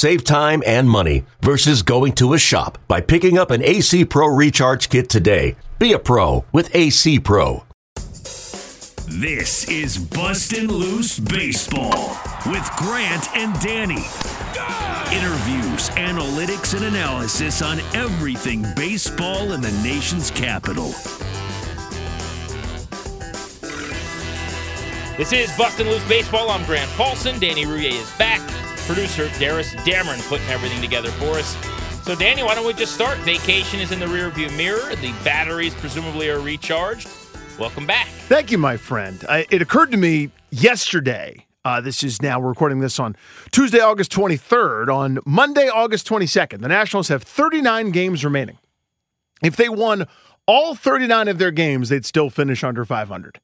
Save time and money versus going to a shop by picking up an AC Pro Recharge Kit today. Be a pro with AC Pro. This is Bustin' Loose Baseball with Grant and Danny. Interviews, analytics, and analysis on everything baseball in the nation's capital. This is Bustin' Loose Baseball. I'm Grant Paulsen. Danny Rouhier is back. Producer Darius Dameron putting everything together for us. So, Danny, why don't we just start? Vacation is in the rearview mirror. The batteries presumably are recharged. Welcome back. Thank you, my friend. I, it occurred to me yesterday. Uh, this is now, we're recording this on Tuesday, August 23rd. On Monday, August 22nd, the Nationals have 39 games remaining. If they won all 39 of their games, they'd still finish under 500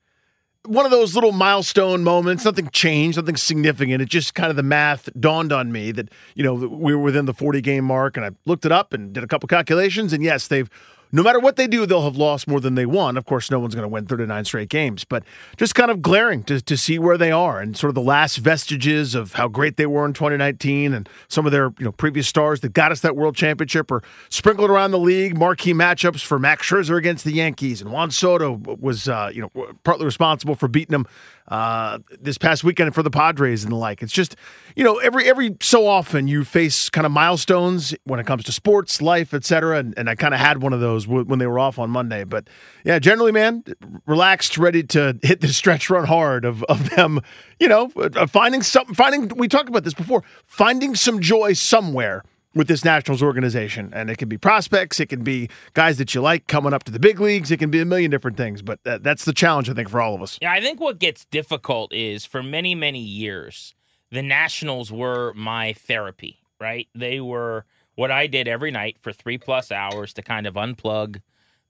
one of those little milestone moments. Nothing changed, nothing significant. It just kind of the math dawned on me that you know we were within the 40 game mark, and I looked it up and did a couple calculations, and yes, they've no matter what they do, they'll have lost more than they won. Of course, no one's going to win 39 straight games, but just kind of glaring to, to see where they are and sort of the last vestiges of how great they were in 2019 and some of their you know previous stars that got us that world championship are sprinkled around the league. Marquee matchups for Max Scherzer against the Yankees, and Juan Soto was uh, you know partly responsible for beating them uh, this past weekend for the Padres and the like. It's just, you know, every every so often you face kind of milestones when it comes to sports, life, etc. And, and I kind of had one of those w- when they were off on Monday. But yeah, generally, man, relaxed, ready to hit the stretch run hard of of them. You know, uh, finding some, finding. We talked about this before. Finding some joy somewhere with this Nationals organization. And it can be prospects, it can be guys that you like coming up to the big leagues, it can be a million different things. But that, that's the challenge, I think, for all of us. Yeah, I think what gets difficult is for many, many years, the Nationals were my therapy, right? They were what I did every night for three plus hours to kind of unplug.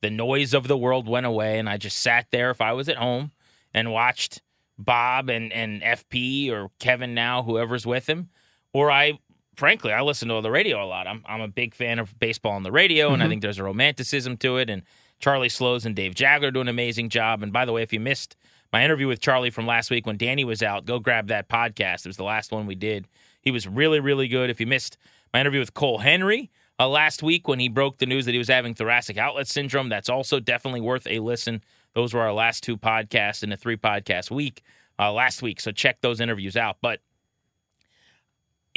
The noise of the world went away, and I just sat there if I was at home and watched Bob and, and FP or Kevin now, whoever's with him, or I frankly, I listen to the radio a lot. I'm I'm a big fan of baseball on the radio, and mm-hmm. I think there's a romanticism to it. And Charlie Slowes and Dave Jageler do an amazing job. And by the way, if you missed my interview with Charlie from last week when Danny was out, go grab that podcast. It was the last one we did. He was really, really good. If you missed my interview with Cole Henry uh, last week when he broke the news that he was having thoracic outlet syndrome, that's also definitely worth a listen. Those were our last two podcasts in a three podcast week uh, last week. So check those interviews out. But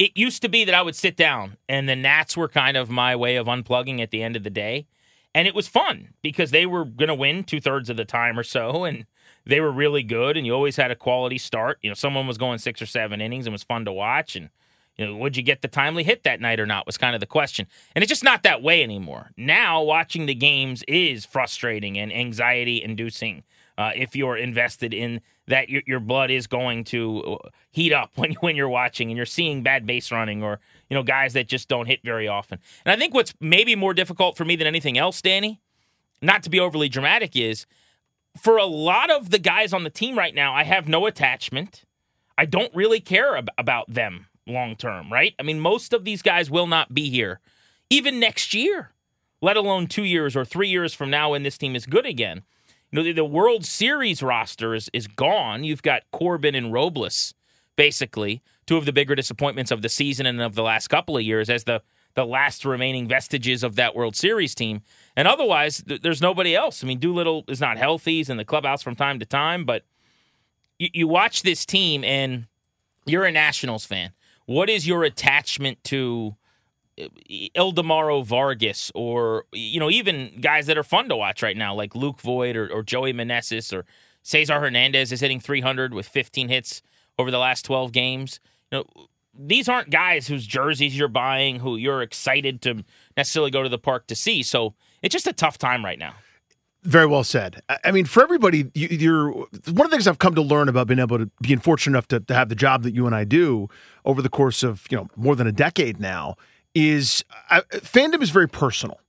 it used to be that I would sit down and the Nats were kind of my way of unplugging at the end of the day. And it was fun because they were going to win two thirds of the time or so. And they were really good. And you always had a quality start. You know, someone was going six or seven innings and was fun to watch. And, you know, would you get the timely hit that night or not was kind of the question. And it's just not that way anymore. Now, watching the games is frustrating and anxiety inducing uh, if you're invested in that your, your blood is going to uh, heat up when when you're watching and you're seeing bad base running or you know guys that just don't hit very often. And I think what's maybe more difficult for me than anything else, Danny, not to be overly dramatic, is for a lot of the guys on the team right now, I have no attachment. I don't really care ab- about them long term, right? I mean, most of these guys will not be here even next year, let alone two years or three years from now when this team is good again You know, the, the World Series roster is, is gone. You've got Corbin and Robles, basically, two of the bigger disappointments of the season and of the last couple of years as the, the last remaining vestiges of that World Series team. And otherwise, th- there's nobody else. I mean, Doolittle is not healthy. He's in the clubhouse from time to time, but you, you watch this team and you're a Nationals fan. What is your attachment to Ildemaro Vargas or you know even guys that are fun to watch right now like Luke Voit or, or Joey Meneses or Cesar Hernandez is hitting 300 with 15 hits over the last 12 games. You know these aren't guys whose jerseys you're buying who you're excited to necessarily go to the park to see. So it's just a tough time right now. Very well said. I mean, for everybody, you, are one of the things I've come to learn about being able to being fortunate enough to, to have the job that you and I do over the course of you know more than a decade now is fandom is very personal.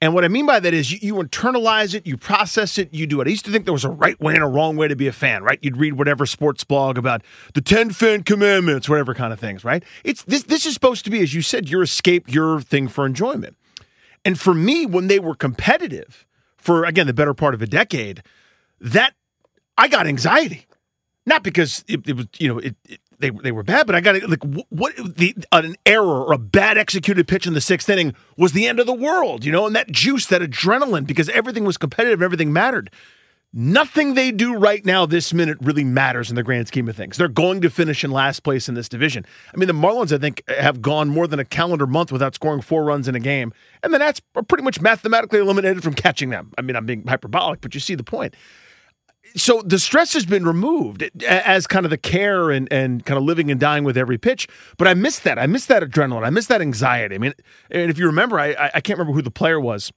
And what I mean by that is you, you, internalize it, you process it, you do it. I used to think there was a right way and a wrong way to be a fan, right? You'd read whatever sports blog about the 10 fan commandments, whatever kind of things, right? It's this this is supposed to be, as you said, your escape, your thing for enjoyment. And for me, when they were competitive for again the better part of a decade, that I got anxiety. Not because it, it was, you know, it, it they they were bad, but I got like what the an error or a bad executed pitch in the sixth inning was the end of the world, you know, and that juice, that adrenaline, because everything was competitive, everything mattered. Nothing they do right now, this minute, really matters in the grand scheme of things. They're going to finish in last place in this division. I mean, the Marlins, I think, have gone more than a calendar month without scoring four runs in a game, and the Nats are pretty much mathematically eliminated from catching them. I mean, I'm being hyperbolic, but you see the point so the stress has been removed as kind of the care and, and kind of living and dying with every pitch. But I missed that. I missed that adrenaline. I missed that anxiety. I mean, and if you remember, I, I can't remember who the player was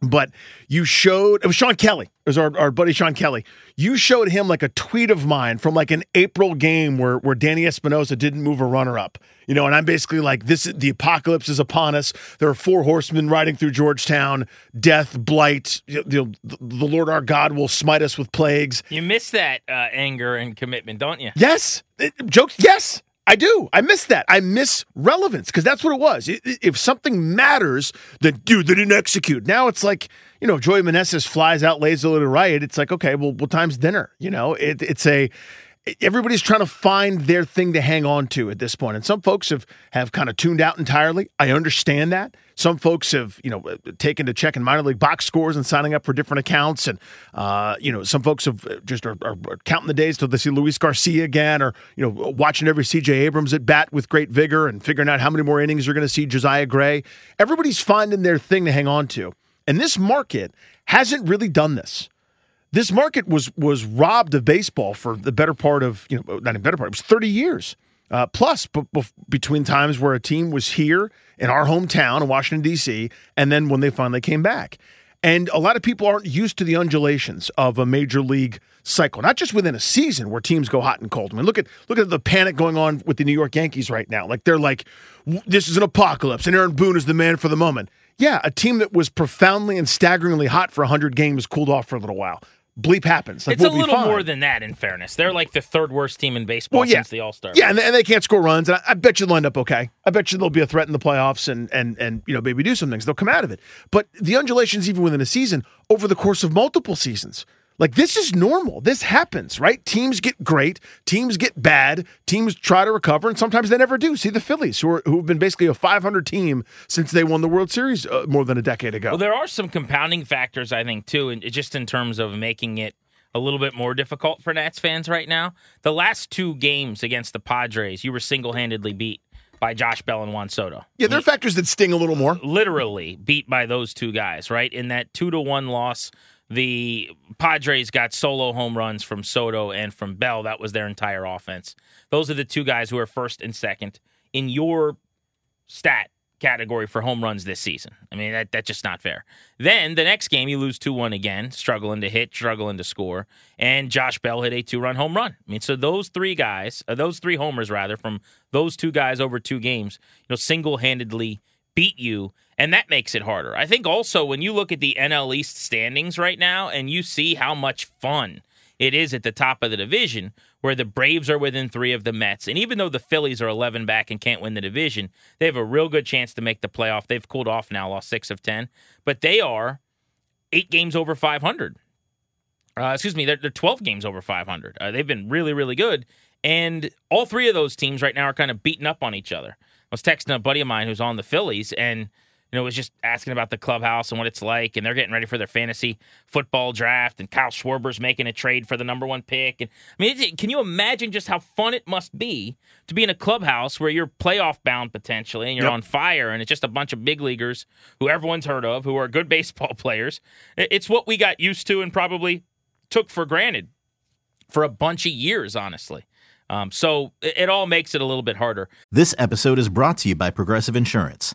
but you showed it was Sean Kelly. It was our, our buddy Sean Kelly. You showed him like a tweet of mine from like an April game where where Danny Espinosa didn't move a runner up. You know, and I'm basically like, this is the apocalypse is upon us. There are four horsemen riding through Georgetown, death, blight, you know, the, the Lord our God will smite us with plagues. You miss that uh, anger and commitment, don't you? Yes. It, jokes, yes. I do. I miss that. I miss relevance because that's what it was. If something matters, then dude, they didn't execute. Now it's like you know, Joey Meneses flies out lazily to right. It's like okay, well, what time's dinner? You know, it, it's a everybody's trying to find their thing to hang on to at this point. And some folks have have kind of tuned out entirely. I understand that. Some folks have, you know, taken to checking minor league box scores and signing up for different accounts. And, uh, you know, some folks have just are, are, counting the days till they see Luis Garcia again or, you know, watching every CJ Abrams at bat with great vigor and figuring out how many more innings you're going to see Josiah Gray. Everybody's finding their thing to hang on to. And this market hasn't really done this this market was was robbed of baseball for the better part of you know not even better part it was 30 years. Uh, plus b- b- between times where a team was here in our hometown in washington d.c and then when they finally came back. And a lot of people aren't used to the undulations of a major league cycle not just within a season where teams go hot and cold. I mean look at look at the panic going on with the new york yankees right now. Like they're like this is an apocalypse and aaron boone is the man for the moment. Yeah, a team that was profoundly and staggeringly hot for 100 games cooled off for a little while bleep happens. Like, it's we'll a little more than that, in fairness. They're like the third worst team in baseball well, yeah. since the All Star. Yeah, and they, and they, can't score runs. And I, I, bet you they'll end up okay. I bet you they'll be a threat in the playoffs and and and you know maybe do some things. They'll come out of it. But the undulations, even within a season, over the course of multiple seasons. Like this is normal. This happens, right? Teams get great, teams get bad, teams try to recover, and sometimes they never do. See the Phillies, who are, who've been basically a 500 team since they won the World Series uh, more than a decade ago. Well, there are some compounding factors, I think, too, and just in terms of making it a little bit more difficult for Nats fans right now. The last two games against the Padres, you were single handedly beat by Josh Bell and Juan Soto. Yeah, there are factors that sting a little more. Literally beat by those two guys, right? In that two to one loss, the Padres got solo home runs from Soto and from Bell. That was their entire offense. Those are the two guys who are first and second. In your stat, category for home runs this season. I mean, that, that's just not fair. Then the next game, you lose 2 1 again, struggling to hit, struggling to score. And Josh Bell hit a two run home run. I mean, so those three guys, uh, those three homers rather, from those two guys over two games, you know, single handedly beat you. And that makes it harder. I think also when you look at the NL East standings right now and you see how much fun it is at the top of the division, where the Braves are within three of the Mets. And even though the Phillies are 11 back and can't win the division, they have a real good chance to make the playoff. They've cooled off now, lost six of 10, but they are eight games over 500. Uh, excuse me, they're, they're 12 games over 500. Uh, they've been really, really good. And all three of those teams right now are kind of beating up on each other. I was texting a buddy of mine who's on the Phillies, and you know, it was just asking about the clubhouse and what it's like, and they're getting ready for their fantasy football draft, and Kyle Schwarber's making a trade for the number one pick. And I mean, can you imagine just how fun it must be to be in a clubhouse where you're playoff bound potentially, and you're Yep. on fire, and it's just a bunch of big leaguers who everyone's heard of, who are good baseball players. It- It's what we got used to and probably took for granted for a bunch of years, honestly. Um, so it, it all makes it a little bit harder. This episode is brought to you by Progressive Insurance.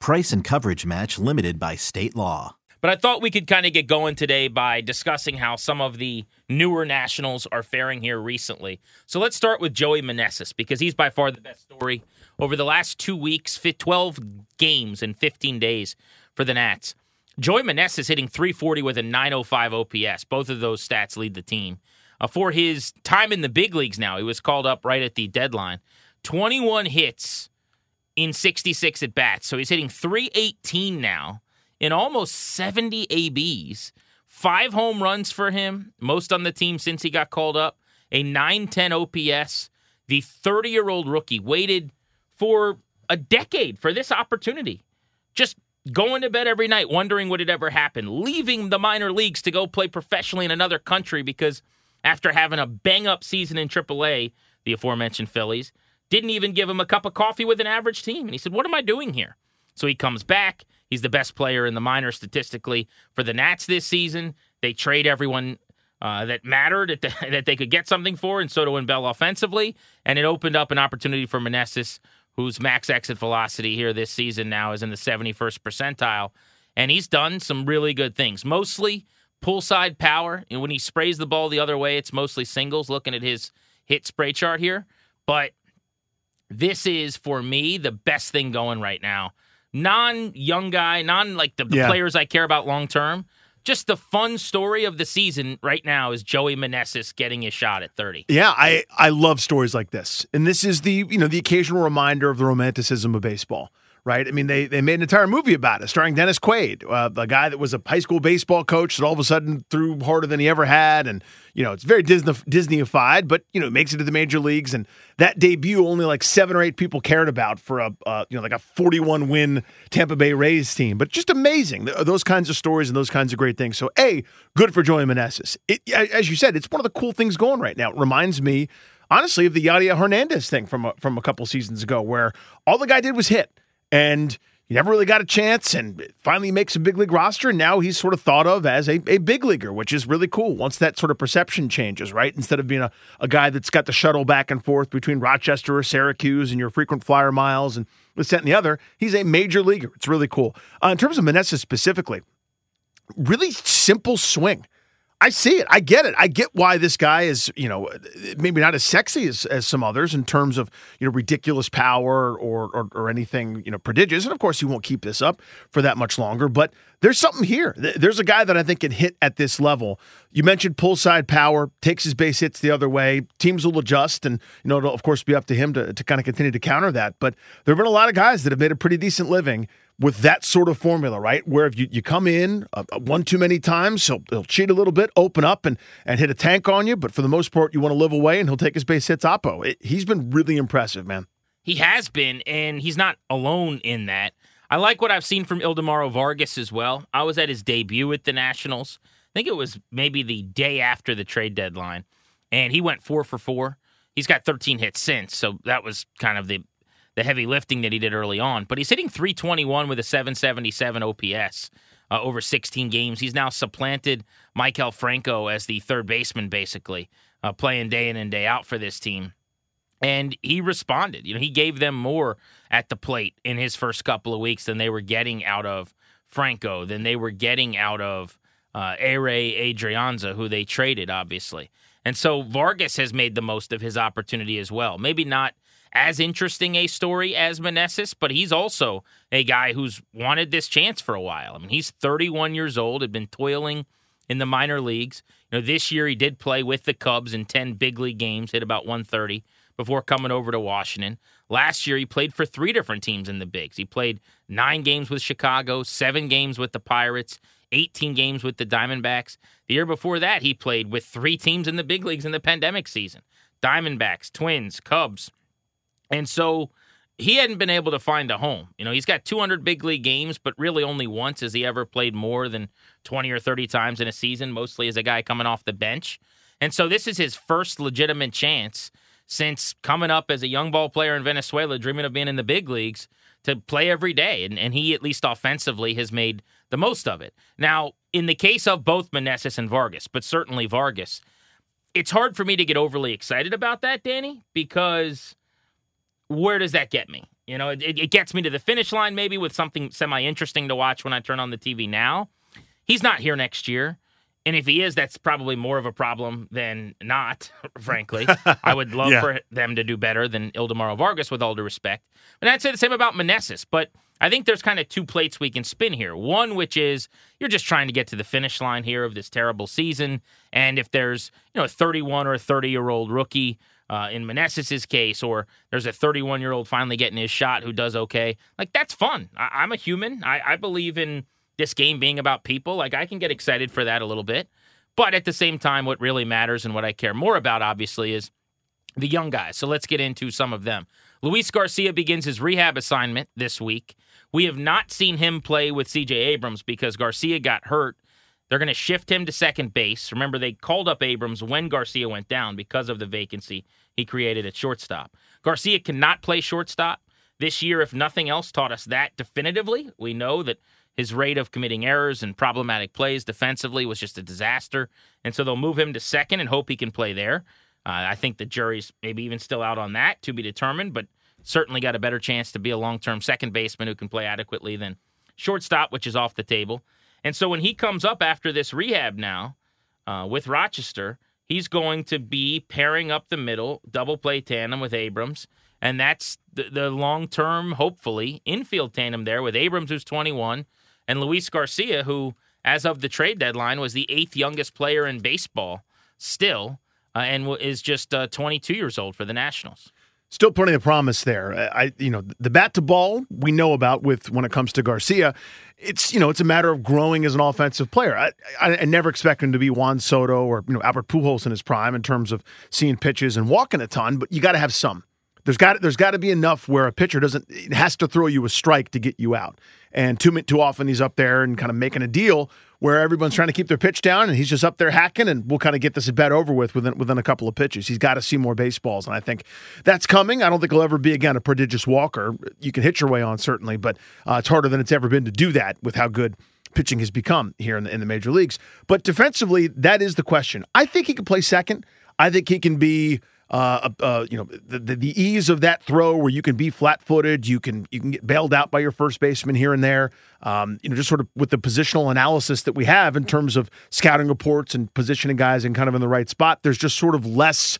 Price and coverage match limited by state law. But I thought we could kind of get going today by discussing how some of the newer Nationals are faring here recently. So let's start with Joey Meneses because he's by far the best story over the last two weeks, 12 games in 15 days for the Nats. Joey Meneses hitting 340 with a 905 OPS. Both of those stats lead the team. Uh, for his time in the big leagues now, he was called up right at the deadline. 21 hits in 66 at bats. So he's hitting 318 now in almost 70 ABs. Five home runs for him, most on the team since he got called up. A 910 OPS. The 30 year old rookie waited for a decade for this opportunity. Just going to bed every night wondering would it ever happen, leaving the minor leagues to go play professionally in another country because after having a bang up season in AAA, the aforementioned Phillies didn't even give him a cup of coffee with an average team. And he said, What am I doing here? So he comes back. He's the best player in the minors statistically for the Nats this season. They trade everyone uh, that mattered that, that they could get something for, and Soto and Bell offensively. And it opened up an opportunity for Meneses, whose max exit velocity here this season now is in the 71st percentile. And he's done some really good things, mostly pull side power. And when he sprays the ball the other way, it's mostly singles, looking at his hit spray chart here. But this is, for me, the best thing going right now. Non young guy, non like the, the Yeah. players I care about long term. Just the fun story of the season right now is Joey Meneses getting his shot at 30. Yeah, I I love stories like this, and this is the you know the occasional reminder of the romanticism of baseball, right? I mean, they they made an entire movie about it, starring Dennis Quaid, uh, the guy that was a high school baseball coach that all of a sudden threw harder than he ever had, and you know it's very Disney Disneyified, but you know it makes it to the major leagues, and that debut only like seven or eight people cared about for a uh, you know like a forty one win Tampa Bay Rays team, but just amazing those kinds of stories and those kinds of great things. So a good for Joey Meneses. It, as you said, it's one of the cool things going right now. It reminds me honestly of the Yadiel Hernandez thing from a, from a couple seasons ago, where all the guy did was hit, and he never really got a chance, and finally makes a big league roster, and now he's sort of thought of as a, a big leaguer, which is really cool. Once that sort of perception changes, right? Instead of being a, a guy that's got the shuttle back and forth between Rochester or Syracuse and your frequent flyer miles and this, that, and the other, he's a major leaguer. It's really cool. Uh, in terms of Meneses specifically, really simple swing. I see it. I get it. I get why this guy is, you know, maybe not as sexy as, as some others in terms of, you know, ridiculous power or, or or anything, you know, prodigious. And of course, he won't keep this up for that much longer. But there's something here. There's a guy that I think can hit at this level. You mentioned pull side power, takes his base hits the other way. Teams will adjust, and you know, it'll of course be up to him to to kind of continue to counter that. But there have been a lot of guys that have made a pretty decent living with that sort of formula, right? Where if you, you come in uh, uh, one too many times, he'll, he'll cheat a little bit, open up and, and hit a tank on you. But for the most part, you want to live away and he'll take his base hits oppo. It, he's been really impressive, man. He has been, and he's not alone in that. I like what I've seen from Ildemaro Vargas as well. I was at his debut with the Nationals. I think it was maybe the day after the trade deadline, and he went four for four. He's got 13 hits since, so that was kind of the the heavy lifting that he did early on. But he's hitting 321 with a 777 OPS uh, over 16 games. He's now supplanted Maikel Franco as the third baseman, basically, uh, playing day in and day out for this team. And he responded. You know, he gave them more at the plate in his first couple of weeks than they were getting out of Franco, than they were getting out of uh, Ehire Adrianza, who they traded, obviously. And so Vargas has made the most of his opportunity as well. Maybe not as interesting a story as Meneses, but he's also a guy who's wanted this chance for a while. I mean, he's 31 years old, had been toiling in the minor leagues. You know, this year he did play with the Cubs in 10 big league games, hit about 130 before coming over to Washington. Last year he played for three different teams in the bigs. He played 9 games with Chicago, 7 games with the Pirates, 18 games with the Diamondbacks. The year before that he played with three teams in the big leagues in the pandemic season. Diamondbacks, Twins, Cubs. And so he hadn't been able to find a home. You know, he's got 200 big league games, but really only once has he ever played more than 20 or 30 times in a season, mostly as a guy coming off the bench. And so this is his first legitimate chance since coming up as a young ball player in Venezuela, dreaming of being in the big leagues to play every day. And, and he, at least offensively, has made the most of it. Now, in the case of both Meneses and Vargas, but certainly Vargas, it's hard for me to get overly excited about that, Danny, because where does that get me? You know, it, it gets me to the finish line maybe with something semi interesting to watch when I turn on the TV now. He's not here next year. And if he is, that's probably more of a problem than not, frankly. I would love yeah. for them to do better than Ildemaro Vargas, with all due respect. And I'd say the same about Meneses. But I think there's kind of two plates we can spin here. One, which is you're just trying to get to the finish line here of this terrible season. And if there's, you know, a 31 or a 30 year old rookie uh, in Meneses' case, or there's a 31 year old finally getting his shot who does okay, like that's fun. I- am a human. I-, I believe in this game being about people. Like I can get excited for that a little bit. But at the same time, what really matters and what I care more about, obviously, is the young guys. So let's get into some of them. Luis Garcia begins his rehab assignment this week. We have not seen him play with CJ Abrams because Garcia got hurt. They're going to shift him to second base. Remember, they called up Abrams when Garcia went down because of the vacancy he created at shortstop. Garcia cannot play shortstop. This year, if nothing else, taught us that definitively. We know that his rate of committing errors and problematic plays defensively was just a disaster. And so they'll move him to second and hope he can play there. Uh, I think the jury's maybe even still out on that to be determined, but certainly got a better chance to be a long term second baseman who can play adequately than shortstop, which is off the table. And so when he comes up after this rehab now uh, with Rochester, he's going to be pairing up the middle, double play tandem with Abrams. And that's the, the long term, hopefully, infield tandem there with Abrams, who's 21, and Luis Garcia, who, as of the trade deadline, was the eighth youngest player in baseball still, uh, and is just uh, 22 years old for the Nationals. Still plenty of promise there. I, you know, the bat to ball we know about with when it comes to Garcia. It's you know it's a matter of growing as an offensive player. I, I, I never expect him to be Juan Soto or you know Albert Pujols in his prime in terms of seeing pitches and walking a ton, but you got to have some. There's got there's got to be enough where a pitcher doesn't it has to throw you a strike to get you out. And too too often he's up there and kind of making a deal where everyone's trying to keep their pitch down, and he's just up there hacking, and we'll kind of get this bet over with within within a couple of pitches. He's got to see more baseballs, and I think that's coming. I don't think he'll ever be again a prodigious walker. You can hit your way on certainly, but uh, it's harder than it's ever been to do that with how good pitching has become here in the, in the major leagues. But defensively, that is the question. I think he can play second. I think he can be uh, uh, you know, the, the, the, ease of that throw where you can be flat-footed, you can you can get bailed out by your first baseman here and there. Um, you know, just sort of with the positional analysis that we have in terms of scouting reports and positioning guys and kind of in the right spot. There's just sort of less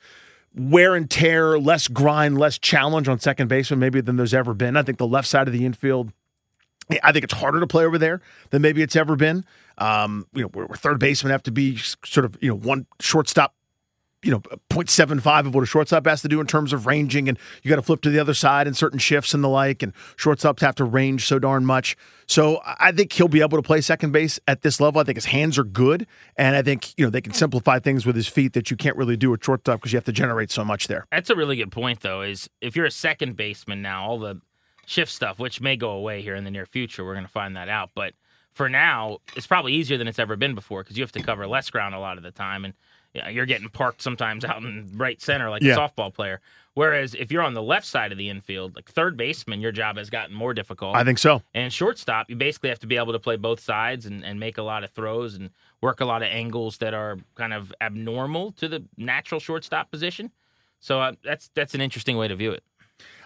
wear and tear, less grind, less challenge on second baseman maybe than there's ever been. I think the left side of the infield. I think it's harder to play over there than maybe it's ever been. Um, you know, where, third baseman have to be sort of you know one shortstop you know 0.75 of what a shortstop has to do in terms of ranging and you got to flip to the other side in certain shifts and the like and shortstops have to range so darn much. So i think he'll be able to play second base at this level. I think his hands are good and i think you know they can simplify things with his feet that you can't really do at shortstop because you have to generate so much there. That's a really good point though is if you're a second baseman now all the shift stuff which may go away here in the near future we're going to find that out. But for now it's probably easier than it's ever been before because you have to cover less ground a lot of the time and yeah, you're getting parked sometimes out in right center like yeah. a softball player. Whereas if you're on the left side of the infield, like third baseman, your job has gotten more difficult. I think so. And shortstop, you basically have to be able to play both sides and, and make a lot of throws and work a lot of angles that are kind of abnormal to the natural shortstop position. So uh, that's that's an interesting way to view it.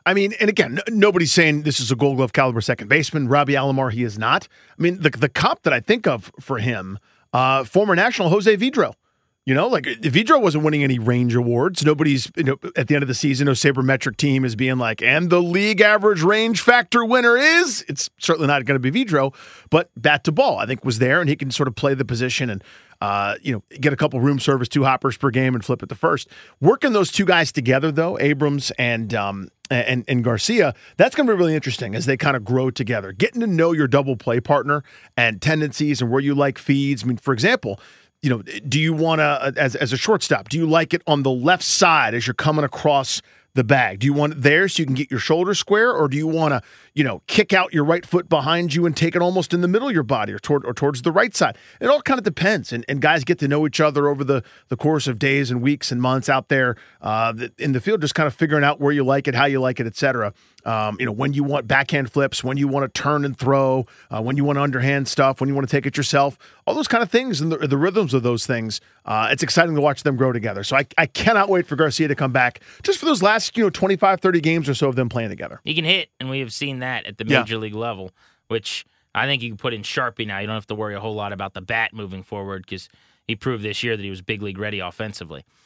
I mean, and again, n- nobody's saying this is a Gold Glove caliber second baseman. Robbie Alomar, he is not. I mean, the the comp that I think of for him, uh, former national Jose Vidro You know, like Vidro wasn't winning any range awards. Nobody's you know at the end of the season, no sabermetric team is being like, and the league average range factor winner is. It's certainly not going to be Vidro, but bat to ball, I think was there, and he can sort of play the position and uh, you know, get a couple room service, two hoppers per game, and flip it the first. Working those two guys together, though, Abrams and um, and and Garcia, that's going to be really interesting as they kind of grow together. Getting to know your double play partner and tendencies and where you like feeds. I mean, for example, you know, do you want to uh, as as a shortstop? Do you like it on the left side as you're coming across? the bag? Do you want it there so you can get your shoulder square, or do you want to, you know, kick out your right foot behind you and take it almost in the middle of your body or toward or towards the right side? It all kind of depends, and, and guys get to know each other over the the course of days and weeks and months out there uh, in the field, just kind of figuring out where you like it, how you like it, etc. Um, you know, when you want backhand flips, when you want to turn and throw, uh, when you want underhand stuff, when you want to take it yourself, all those kind of things and the, the rhythms of those things. Uh, it's exciting to watch them grow together. So I, I cannot wait for Garcia to come back just for those last, you know, 25, 30 games or so of them playing together. He can hit, and we have seen that at the major yeah. league level, which I think you can put in Sharpie now. You don't have to worry a whole lot about the bat moving forward because he proved this year that he was big league ready offensively.